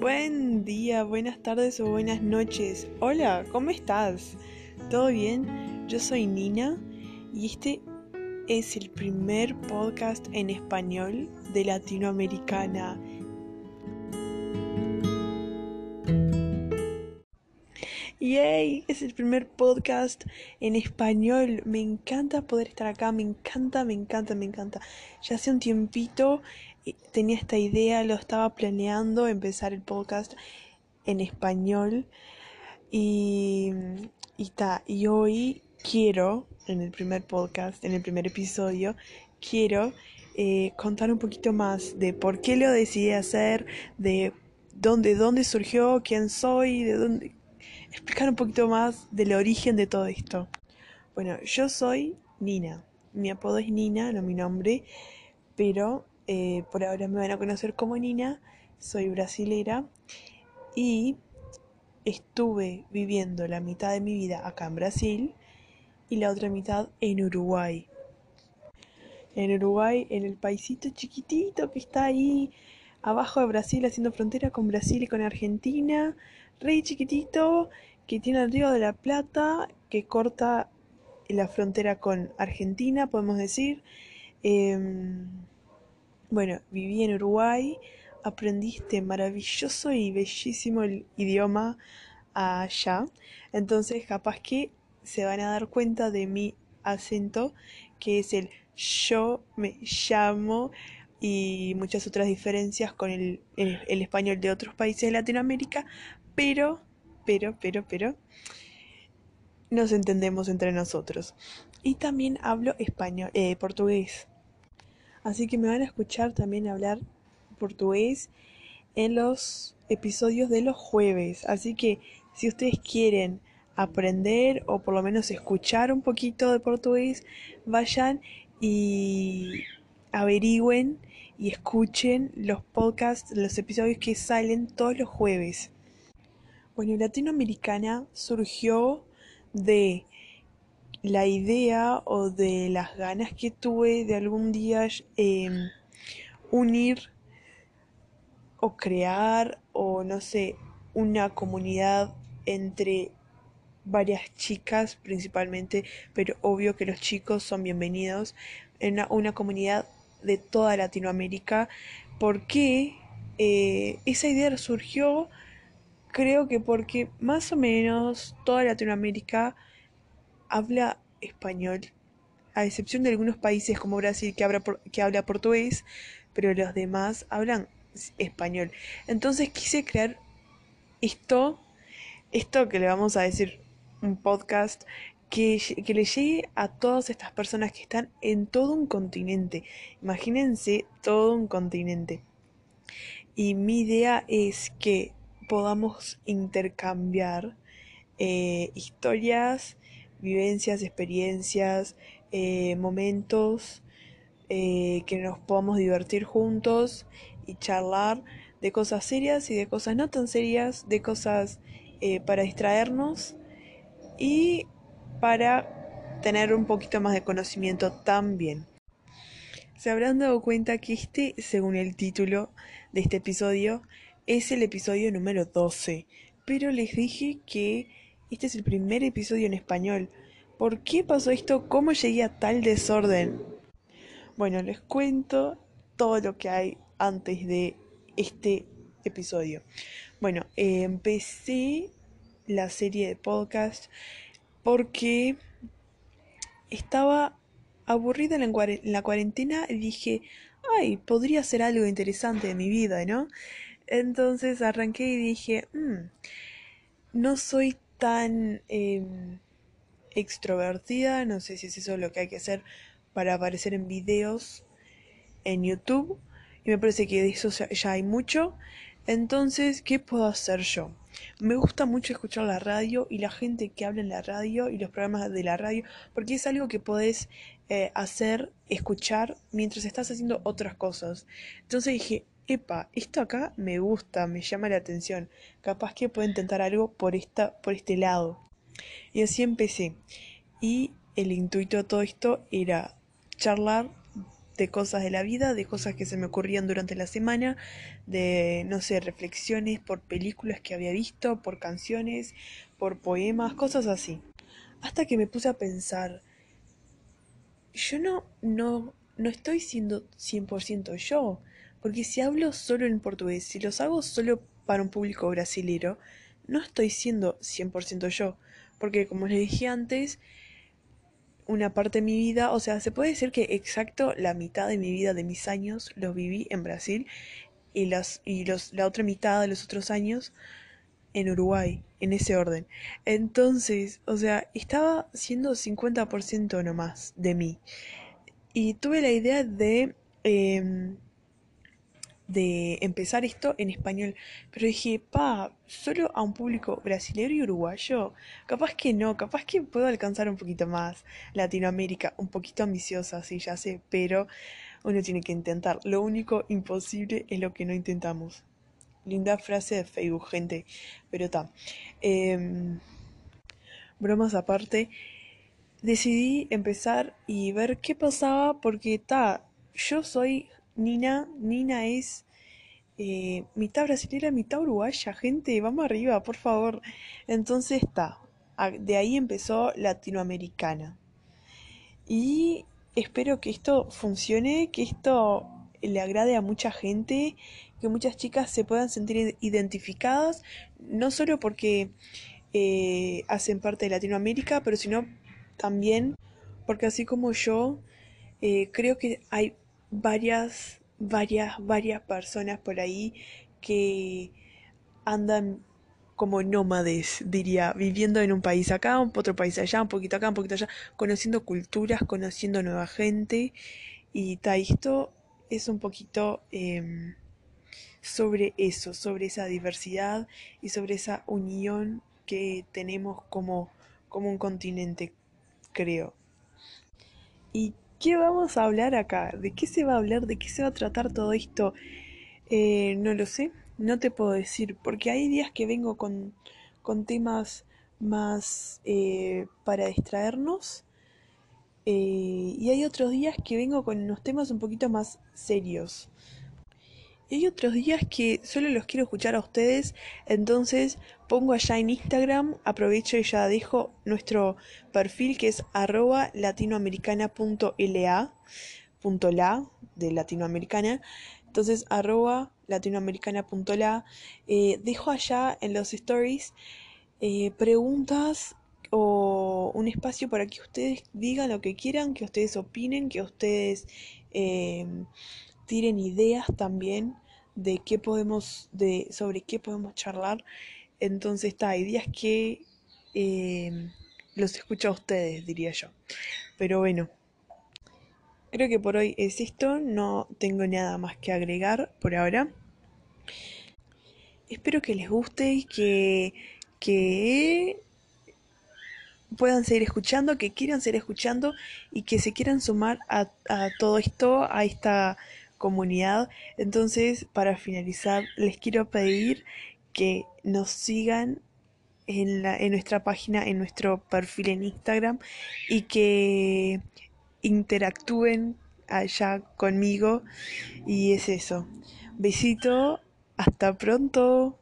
Buen día, buenas tardes o buenas noches. Hola, ¿cómo estás? ¿Todo bien? Yo soy Nina y este es el primer podcast en español de Latinoamericana. ¡Yay! Es el primer podcast en español. Me encanta poder estar acá. Me encanta, me encanta, me encanta. Ya hace un tiempito tenía esta idea, lo estaba planeando, empezar el podcast en español. Y, y, y hoy quiero, en el primer podcast, en el primer episodio, quiero eh, contar un poquito más de por qué lo decidí hacer, de dónde, dónde surgió, quién soy, de dónde, explicar un poquito más del origen de todo esto. Bueno, yo soy Nina. Mi apodo es Nina, no mi nombre, pero eh, por ahora me van a conocer como Nina. Soy brasilera y estuve viviendo la mitad de mi vida acá en Brasil y la otra mitad en Uruguay. En Uruguay, en el paisito chiquitito que está ahí abajo de Brasil, haciendo frontera con Brasil y con Argentina, rey chiquitito, que tiene el río de la Plata, que corta la frontera con Argentina, podemos decir. Em, bueno, viví en Uruguay, aprendí este maravilloso y bellísimo idioma allá. Entonces, capaz que se van a dar cuenta de mi acento, que es el yo me llamo y muchas otras diferencias con el, el español de otros países de Latinoamérica, pero pero, pero, pero, nos entendemos entre nosotros. Y también hablo español, eh, portugués. Así que me van a escuchar también hablar portugués en los episodios de los jueves. Así que si ustedes quieren aprender o por lo menos escuchar un poquito de portugués, vayan y averigüen y escuchen los podcasts, los episodios que salen todos los jueves. Bueno, Latinoamericana surgió de la idea o de las ganas que tuve de algún día em, unir o crear o no sé, una comunidad entre varias chicas principalmente, pero obvio que los chicos son bienvenidos en una, comunidad de toda Latinoamérica, porque eh, esa idea surgió Creo que porque más o menos toda Latinoamérica habla español, a excepción de algunos países como Brasil que habla, que habla portugués, pero los demás hablan español. Entonces quise crear esto, esto que le vamos a decir un podcast que, que, le llegue a todas estas personas que están en todo un continente. Imagínense todo un continente. Y mi idea es que podamos intercambiar eh, historias, vivencias, experiencias, eh, momentos, eh, que nos podamos divertir juntos y charlar de cosas serias y de cosas no tan serias, de cosas para distraernos y para tener un poquito más de conocimiento también. Se habrán dado cuenta que este, según el título de este episodio, es el episodio número 12, pero les dije que este es el primer episodio en español. ¿Por qué pasó esto? ¿Cómo llegué a tal desorden? Bueno, les cuento todo lo que hay antes de este episodio. Bueno, empecé la serie de podcast porque estaba aburrida en la cuarentena y dije, ay, podría ser algo interesante de mi vida, ¿no? Entonces arranqué y dije, mm, no soy tan em, extrovertida, no sé si es eso lo que hay que hacer para aparecer en videos en YouTube. Y me parece que de eso ya hay mucho. Entonces, ¿qué puedo hacer yo? Me gusta mucho escuchar la radio y la gente que habla en la radio y los programas de la radio, porque es algo que podés eh, hacer, escuchar mientras estás haciendo otras cosas. Entonces dije, epa, esto acá me gusta, me llama la atención, capaz que puedo intentar algo por, esta, por este lado. Y así empecé. Y el intuito de todo esto era charlar de cosas de la vida, de cosas que se me ocurrían durante la semana, de, no sé, reflexiones por películas que había visto, por canciones, por poemas, cosas así. Hasta que me puse a pensar, yo no, no, no estoy siendo 100% yo, porque si hablo solo en portugués, si los hago solo para un público brasilero, no estoy siendo 100% yo, porque como les dije antes, una parte de mi vida, o sea, se puede decir que exacto la mitad de mi vida, de mis años, los viví en Brasil y, las, y los, la otra mitad de los otros años en Uruguay, en ese orden. Entonces, o sea, estaba siendo 50% nomás de mí. Y tuve la idea de... Em, de empezar esto en español. Pero dije, pa, solo a un público brasileño y uruguayo. Capaz que no, capaz que puedo alcanzar un poquito más Latinoamérica, un poquito ambiciosa, sí, ya sé, pero uno tiene que intentar. Lo único imposible es lo que no intentamos. Linda frase de Facebook, gente. Pero está. Em, bromas aparte. Decidí empezar y ver qué pasaba porque está. Yo soy Nina, Nina es eh, mitad brasileña, mitad uruguaya, gente, vamos arriba, por favor. Entonces está, de ahí empezó latinoamericana. Y espero que esto funcione, que esto le agrade a mucha gente, que muchas chicas se puedan sentir identificadas, no solo porque eh, hacen parte de Latinoamérica, pero sino también porque así como yo, eh, creo que hay varias, varias, varias personas por ahí que andan como nómades, diría, viviendo en un país acá, otro país allá, un poquito acá, un poquito allá, conociendo culturas, conociendo nueva gente. Y ta, esto es un poquito em, sobre eso, sobre esa diversidad y sobre esa unión que tenemos como, como un continente, creo. Y ¿Qué vamos a hablar acá? ¿De qué se va a hablar? ¿De qué se va a tratar todo esto? Eh, no lo sé, no te puedo decir, porque hay días que vengo con, con temas más eh, para distraernos eh, y hay otros días que vengo con unos temas un poquito más serios. Y hay otros días que solo los quiero escuchar a ustedes, entonces pongo allá en Instagram, aprovecho y ya dejo nuestro perfil que es arroba latinoamericana.la, punto la, de latinoamericana, entonces arroba latinoamericana.la, eh, dejo allá en los stories eh, preguntas o un espacio para que ustedes digan lo que quieran, que ustedes opinen, que ustedes... Eh, tiren ideas también de qué podemos, de, sobre qué podemos charlar. Entonces está, días que eh, los escucho a ustedes, diría yo. Pero bueno, creo que por hoy es esto, no tengo nada más que agregar por ahora. Espero que les guste y que, que puedan seguir escuchando, que quieran seguir escuchando y que se quieran sumar a, a todo esto, a esta comunidad. Entonces, para finalizar, les quiero pedir que nos sigan en, la, en nuestra página, en nuestro perfil en Instagram y que interactúen allá conmigo. Y es eso. Besito, hasta pronto.